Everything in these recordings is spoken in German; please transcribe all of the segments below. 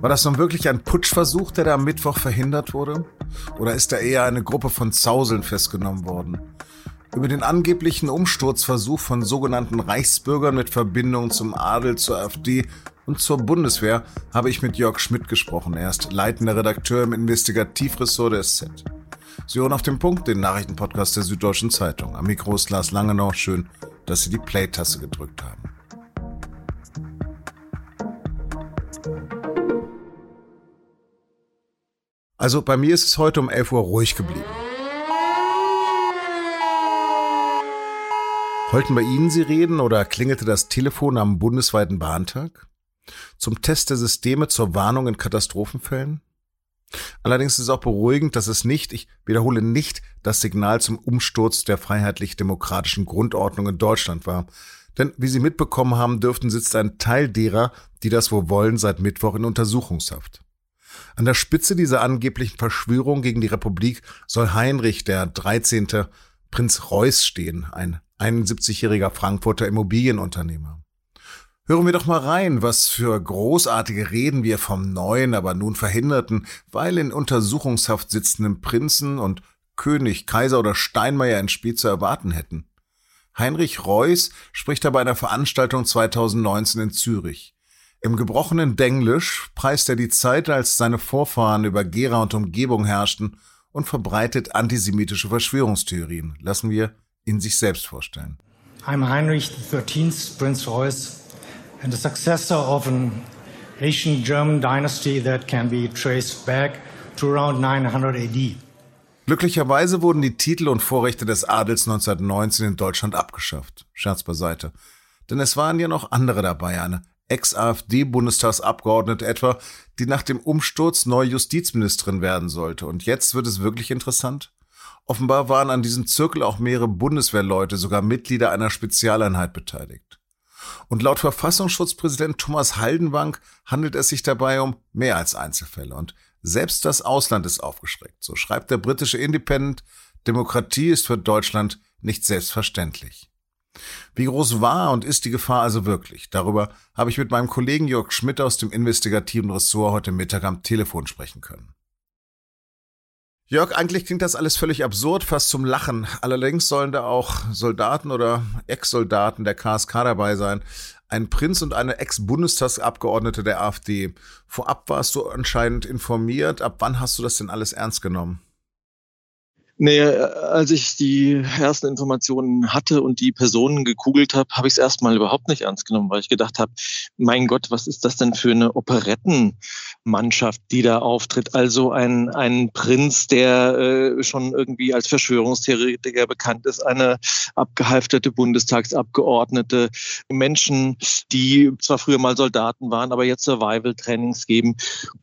War das nun wirklich ein Putschversuch, der da am Mittwoch verhindert wurde? Oder ist da eher eine Gruppe von Zauseln festgenommen worden? Über den angeblichen Umsturzversuch von sogenannten Reichsbürgern mit Verbindung zum Adel, zur AfD und zur Bundeswehr habe ich mit Jörg Schmidt gesprochen. Er ist leitender Redakteur im Investigativressort der SZ. Sie hören auf den Punkt den Nachrichtenpodcast der Süddeutschen Zeitung. Am Mikro ist Lars Langenau. Schön, dass Sie die Play-Taste gedrückt haben. Also bei mir ist es heute um 11 Uhr ruhig geblieben. Wollten bei Ihnen Sie reden oder klingelte das Telefon am bundesweiten Bahntag? Zum Test der Systeme zur Warnung in Katastrophenfällen? Allerdings ist es auch beruhigend, dass es nicht, ich wiederhole nicht, das Signal zum Umsturz der freiheitlich-demokratischen Grundordnung in Deutschland war. Denn wie Sie mitbekommen haben dürften, sitzt ein Teil derer, die das wohl wollen, seit Mittwoch in Untersuchungshaft. An der Spitze dieser angeblichen Verschwörung gegen die Republik soll Heinrich der 13. Prinz Reuß stehen, ein 71-jähriger Frankfurter Immobilienunternehmer. Hören wir doch mal rein, was für großartige Reden wir vom neuen, aber nun verhinderten, weil in Untersuchungshaft sitzenden Prinzen und König, Kaiser oder Steinmeier ins Spiel zu erwarten hätten. Heinrich Reuß spricht da bei einer Veranstaltung 2019 in Zürich. Im gebrochenen Denglisch preist er die Zeit, als seine Vorfahren über Gera und Umgebung herrschten und verbreitet antisemitische Verschwörungstheorien. Lassen wir ihn sich selbst vorstellen. I'm Heinrich XIII, Prince Reuß, and the successor of an ancient German dynasty that can be traced back to around 900 AD. Glücklicherweise wurden die Titel und Vorrechte des Adels 1919 in Deutschland abgeschafft. Scherz beiseite. Denn es waren ja noch andere dabei, eine Ex-AfD-Bundestagsabgeordnete etwa, die nach dem Umsturz neue Justizministerin werden sollte. Und jetzt wird es wirklich interessant. Offenbar waren an diesem Zirkel auch mehrere Bundeswehrleute, sogar Mitglieder einer Spezialeinheit beteiligt. Und laut Verfassungsschutzpräsident Thomas Haldenwang handelt es sich dabei um mehr als Einzelfälle. Und selbst das Ausland ist aufgeschreckt. So schreibt der britische Independent, Demokratie ist für Deutschland nicht selbstverständlich. Wie groß war und ist die Gefahr also wirklich? Darüber habe ich mit meinem Kollegen Jörg Schmidt aus dem investigativen Ressort heute Mittag am Telefon sprechen können. Jörg, eigentlich klingt das alles völlig absurd, fast zum Lachen. Allerdings sollen da auch Soldaten oder Ex-Soldaten der KSK dabei sein. Ein Prinz und eine Ex-Bundestagsabgeordnete der AfD. Vorab warst du anscheinend informiert. Ab wann hast du das denn alles ernst genommen? Nee, als ich die ersten Informationen hatte und die Personen gekugelt habe, habe ich es erstmal überhaupt nicht ernst genommen, weil ich gedacht habe, mein Gott, was ist das denn für eine Operettenmannschaft, die da auftritt? Also ein, ein Prinz, der äh, schon irgendwie als Verschwörungstheoretiker bekannt ist, eine abgehalfterte Bundestagsabgeordnete, Menschen, die zwar früher mal Soldaten waren, aber jetzt Survival-Trainings geben.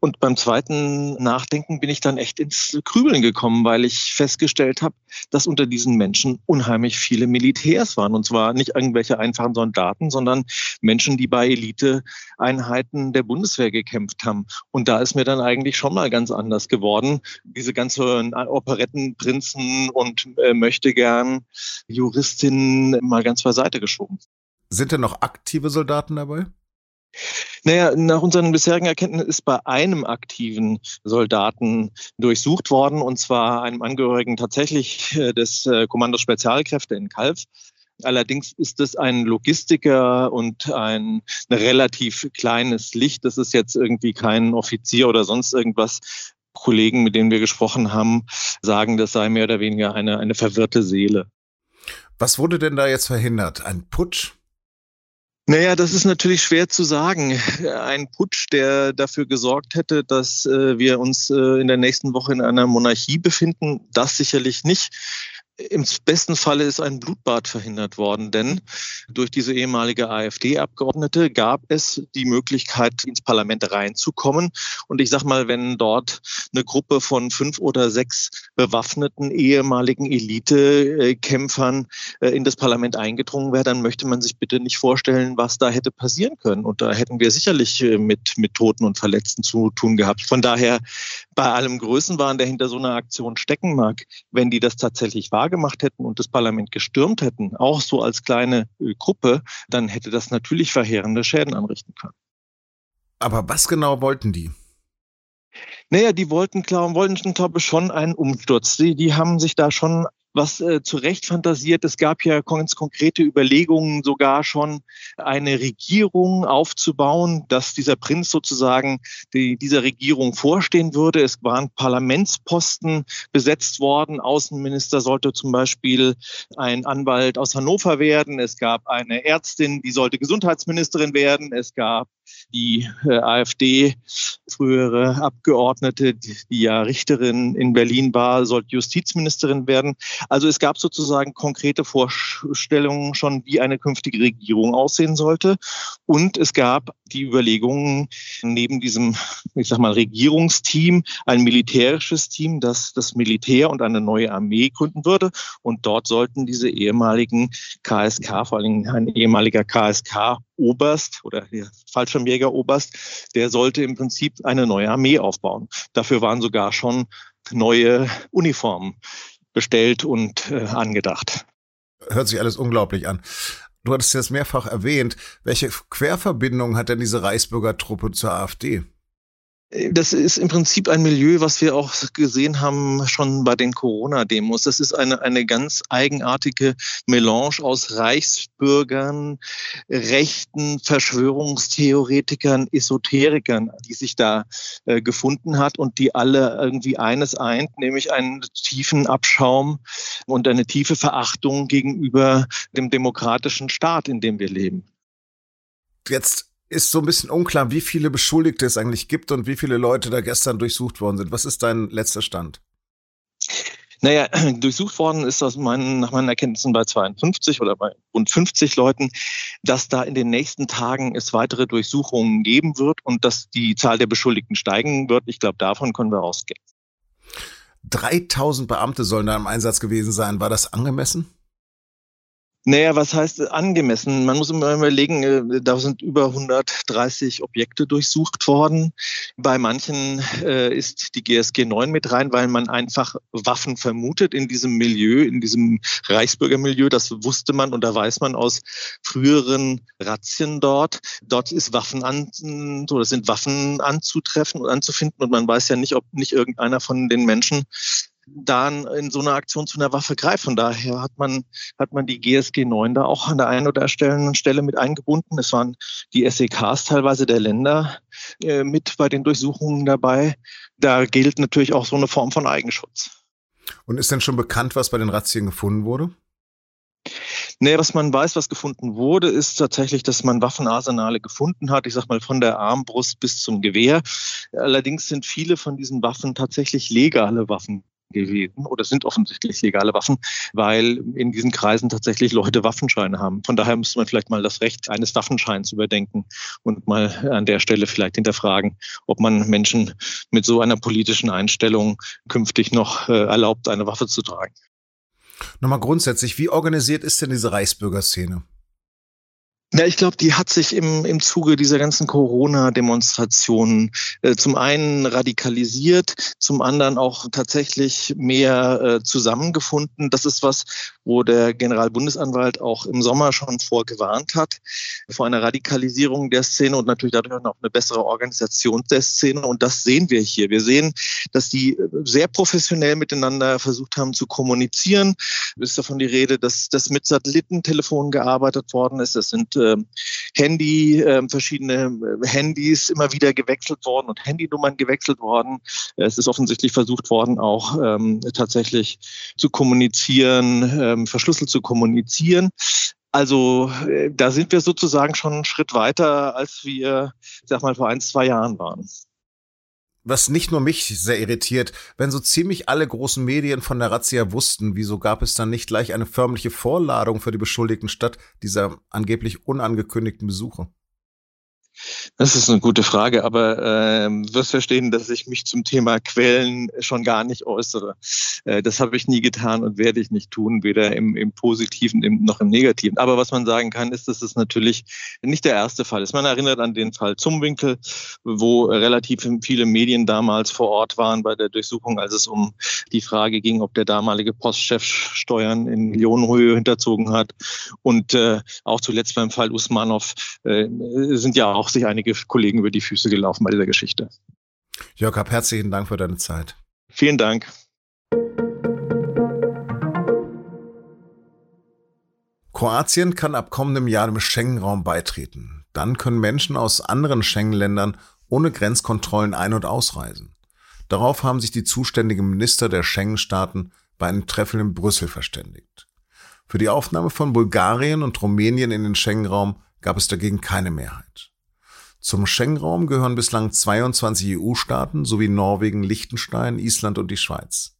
Und beim zweiten Nachdenken bin ich dann echt ins Krübeln gekommen, weil ich fest festgestellt habe, dass unter diesen Menschen unheimlich viele Militärs waren. Und zwar nicht irgendwelche einfachen Soldaten, sondern Menschen, die bei Eliteeinheiten der Bundeswehr gekämpft haben. Und da ist mir dann eigentlich schon mal ganz anders geworden. Diese ganzen Operettenprinzen und äh, möchte gern Juristinnen mal ganz beiseite geschoben. Sind denn noch aktive Soldaten dabei? Naja, nach unseren bisherigen Erkenntnissen ist bei einem aktiven Soldaten durchsucht worden, und zwar einem Angehörigen tatsächlich äh, des äh, Kommandos Spezialkräfte in Kalf. Allerdings ist es ein Logistiker und ein, relativ kleines Licht. Das ist jetzt irgendwie kein Offizier oder sonst irgendwas. Kollegen, mit denen wir gesprochen haben, sagen, das sei mehr oder weniger eine, eine verwirrte Seele. Was wurde denn da jetzt verhindert? Ein Putsch? Naja, das ist natürlich schwer zu sagen. Ein Putsch, der dafür gesorgt hätte, dass äh, wir uns äh, in der nächsten Woche in einer Monarchie befinden, das sicherlich nicht. Im besten Falle ist ein Blutbad verhindert worden, denn durch diese ehemalige AfD-Abgeordnete gab es die Möglichkeit, ins Parlament reinzukommen. Und ich sag mal, wenn dort eine Gruppe von fünf oder sechs bewaffneten ehemaligen Elitekämpfern äh, in das Parlament eingedrungen wäre, dann möchte man sich bitte nicht vorstellen, was da hätte passieren können. Und da hätten wir sicherlich äh, mit, mit Toten und Verletzten zu tun gehabt. Von daher, bei allem Größenwahn, der hinter so einer Aktion stecken mag, wenn die das tatsächlich war, gemacht hätten und das Parlament gestürmt hätten, auch so als kleine äh, Gruppe, dann hätte das natürlich verheerende Schäden anrichten können. Aber was genau wollten die? Naja, die wollten, klar, wollten, glaube ich, schon einen Umsturz. Die, die haben sich da schon was äh, zu Recht fantasiert. Es gab ja ganz konkrete Überlegungen, sogar schon eine Regierung aufzubauen, dass dieser Prinz sozusagen die, dieser Regierung vorstehen würde. Es waren Parlamentsposten besetzt worden. Außenminister sollte zum Beispiel ein Anwalt aus Hannover werden. Es gab eine Ärztin, die sollte Gesundheitsministerin werden. Es gab die äh, AfD, frühere Abgeordnete, die ja Richterin in Berlin war, sollte Justizministerin werden. Also es gab sozusagen konkrete Vorstellungen schon, wie eine künftige Regierung aussehen sollte. Und es gab die Überlegungen, neben diesem, ich sag mal, Regierungsteam, ein militärisches Team, das das Militär und eine neue Armee gründen würde. Und dort sollten diese ehemaligen KSK, vor allem ein ehemaliger KSK Oberst oder der Fallschirmjäger-Oberst, der sollte im Prinzip eine neue Armee aufbauen. Dafür waren sogar schon neue Uniformen bestellt und äh, angedacht. Hört sich alles unglaublich an. Du hattest jetzt mehrfach erwähnt. Welche Querverbindung hat denn diese Reichsbürgertruppe zur AfD? Das ist im Prinzip ein Milieu, was wir auch gesehen haben schon bei den Corona-Demos. Das ist eine, eine ganz eigenartige Melange aus Reichsbürgern, rechten Verschwörungstheoretikern, Esoterikern, die sich da äh, gefunden hat und die alle irgendwie eines eint, nämlich einen tiefen Abschaum und eine tiefe Verachtung gegenüber dem demokratischen Staat, in dem wir leben. Jetzt ist so ein bisschen unklar, wie viele Beschuldigte es eigentlich gibt und wie viele Leute da gestern durchsucht worden sind. Was ist dein letzter Stand? Naja, durchsucht worden ist das meinen, nach meinen Erkenntnissen bei 52 oder bei rund 50 Leuten, dass da in den nächsten Tagen es weitere Durchsuchungen geben wird und dass die Zahl der Beschuldigten steigen wird. Ich glaube, davon können wir ausgehen. 3000 Beamte sollen da im Einsatz gewesen sein. War das angemessen? Naja, was heißt angemessen? Man muss immer überlegen, äh, da sind über 130 Objekte durchsucht worden. Bei manchen äh, ist die GSG 9 mit rein, weil man einfach Waffen vermutet in diesem Milieu, in diesem Reichsbürgermilieu. Das wusste man und da weiß man aus früheren Razzien dort. Dort ist Waffen an, oder sind Waffen anzutreffen und anzufinden und man weiß ja nicht, ob nicht irgendeiner von den Menschen dann in so einer Aktion zu einer Waffe greift. Von daher hat man, hat man die GSG 9 da auch an der einen oder anderen Stelle mit eingebunden. Es waren die SEKs teilweise der Länder äh, mit bei den Durchsuchungen dabei. Da gilt natürlich auch so eine Form von Eigenschutz. Und ist denn schon bekannt, was bei den Razzien gefunden wurde? Nee, was man weiß, was gefunden wurde, ist tatsächlich, dass man Waffenarsenale gefunden hat. Ich sag mal von der Armbrust bis zum Gewehr. Allerdings sind viele von diesen Waffen tatsächlich legale Waffen gewesen oder sind offensichtlich legale Waffen, weil in diesen Kreisen tatsächlich Leute Waffenscheine haben. Von daher müsste man vielleicht mal das Recht eines Waffenscheins überdenken und mal an der Stelle vielleicht hinterfragen, ob man Menschen mit so einer politischen Einstellung künftig noch äh, erlaubt, eine Waffe zu tragen. Nochmal grundsätzlich, wie organisiert ist denn diese Reichsbürgerszene? Ja, ich glaube, die hat sich im, im Zuge dieser ganzen Corona-Demonstrationen äh, zum einen radikalisiert, zum anderen auch tatsächlich mehr äh, zusammengefunden. Das ist was, wo der Generalbundesanwalt auch im Sommer schon vorgewarnt hat, vor einer Radikalisierung der Szene und natürlich dadurch auch eine bessere Organisation der Szene. Und das sehen wir hier. Wir sehen, dass die äh, sehr professionell miteinander versucht haben zu kommunizieren. Es ist davon die Rede, dass das mit Satellitentelefonen gearbeitet worden ist. Das sind äh, Handy, äh, verschiedene äh, Handys immer wieder gewechselt worden und Handynummern gewechselt worden. Es ist offensichtlich versucht worden, auch ähm, tatsächlich zu kommunizieren, ähm, verschlüsselt zu kommunizieren. Also äh, da sind wir sozusagen schon einen Schritt weiter, als wir, sag mal, vor ein, zwei Jahren waren was nicht nur mich sehr irritiert, wenn so ziemlich alle großen Medien von der Razzia wussten, wieso gab es dann nicht gleich eine förmliche Vorladung für die Beschuldigten statt dieser angeblich unangekündigten Besuche? Das ist eine gute Frage, aber äh, wirst verstehen, dass ich mich zum Thema Quellen schon gar nicht äußere. Äh, das habe ich nie getan und werde ich nicht tun, weder im, im Positiven im, noch im Negativen. Aber was man sagen kann, ist, dass es natürlich nicht der erste Fall ist. Man erinnert an den Fall Zumwinkel, wo relativ viele Medien damals vor Ort waren bei der Durchsuchung, als es um die Frage ging, ob der damalige Postchef Steuern in Millionenhöhe hinterzogen hat. Und äh, auch zuletzt beim Fall Usmanov äh, sind ja auch auch sich einige Kollegen über die Füße gelaufen bei dieser Geschichte. Jörg, hab herzlichen Dank für deine Zeit. Vielen Dank. Kroatien kann ab kommendem Jahr dem Schengen-Raum beitreten. Dann können Menschen aus anderen Schengen-Ländern ohne Grenzkontrollen ein- und ausreisen. Darauf haben sich die zuständigen Minister der Schengen-Staaten bei einem Treffen in Brüssel verständigt. Für die Aufnahme von Bulgarien und Rumänien in den Schengen-Raum gab es dagegen keine Mehrheit. Zum Schengen-Raum gehören bislang 22 EU-Staaten sowie Norwegen, Liechtenstein, Island und die Schweiz.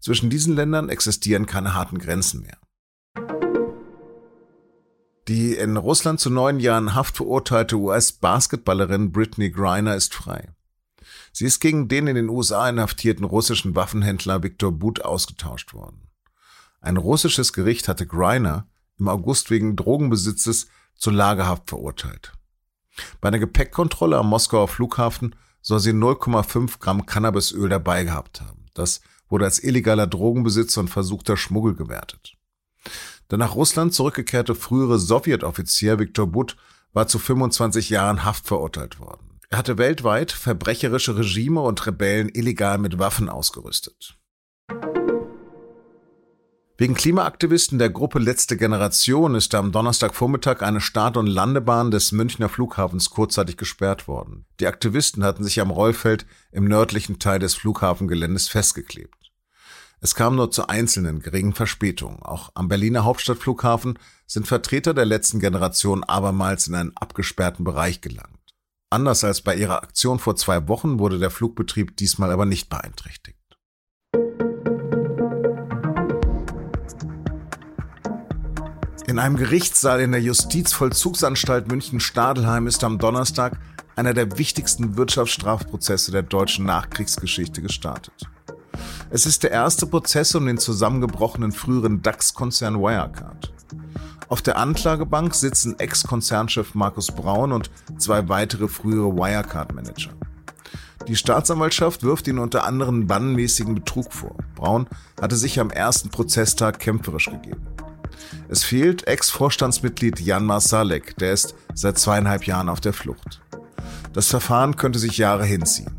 Zwischen diesen Ländern existieren keine harten Grenzen mehr. Die in Russland zu neun Jahren Haft verurteilte US-Basketballerin Britney Griner ist frei. Sie ist gegen den in den USA inhaftierten russischen Waffenhändler Viktor But ausgetauscht worden. Ein russisches Gericht hatte Griner im August wegen Drogenbesitzes zu Lagerhaft verurteilt. Bei einer Gepäckkontrolle am Moskauer Flughafen soll sie 0,5 Gramm Cannabisöl dabei gehabt haben. Das wurde als illegaler Drogenbesitz und versuchter Schmuggel gewertet. Der nach Russland zurückgekehrte frühere Sowjetoffizier Viktor Butt war zu 25 Jahren Haft verurteilt worden. Er hatte weltweit verbrecherische Regime und Rebellen illegal mit Waffen ausgerüstet. Wegen Klimaaktivisten der Gruppe Letzte Generation ist am Donnerstagvormittag eine Start- und Landebahn des Münchner Flughafens kurzzeitig gesperrt worden. Die Aktivisten hatten sich am Rollfeld im nördlichen Teil des Flughafengeländes festgeklebt. Es kam nur zu einzelnen geringen Verspätungen. Auch am Berliner Hauptstadtflughafen sind Vertreter der letzten Generation abermals in einen abgesperrten Bereich gelangt. Anders als bei ihrer Aktion vor zwei Wochen wurde der Flugbetrieb diesmal aber nicht beeinträchtigt. In einem Gerichtssaal in der Justizvollzugsanstalt München-Stadelheim ist am Donnerstag einer der wichtigsten Wirtschaftsstrafprozesse der deutschen Nachkriegsgeschichte gestartet. Es ist der erste Prozess um den zusammengebrochenen früheren DAX-Konzern Wirecard. Auf der Anklagebank sitzen Ex-Konzernchef Markus Braun und zwei weitere frühere Wirecard-Manager. Die Staatsanwaltschaft wirft ihnen unter anderem bannenmäßigen Betrug vor. Braun hatte sich am ersten Prozesstag kämpferisch gegeben. Es fehlt Ex-Vorstandsmitglied Jan Marsalek, der ist seit zweieinhalb Jahren auf der Flucht. Das Verfahren könnte sich Jahre hinziehen.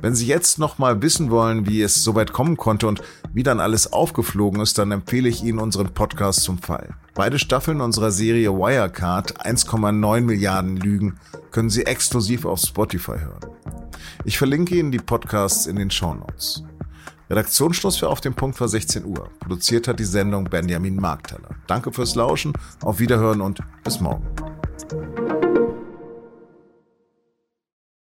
Wenn Sie jetzt noch mal wissen wollen, wie es so weit kommen konnte und wie dann alles aufgeflogen ist, dann empfehle ich Ihnen unseren Podcast zum Fall. Beide Staffeln unserer Serie Wirecard 1,9 Milliarden Lügen können Sie exklusiv auf Spotify hören. Ich verlinke Ihnen die Podcasts in den Show Notes. Redaktionsschluss für Auf dem Punkt war 16 Uhr. Produziert hat die Sendung Benjamin Markteller. Danke fürs Lauschen, auf Wiederhören und bis morgen.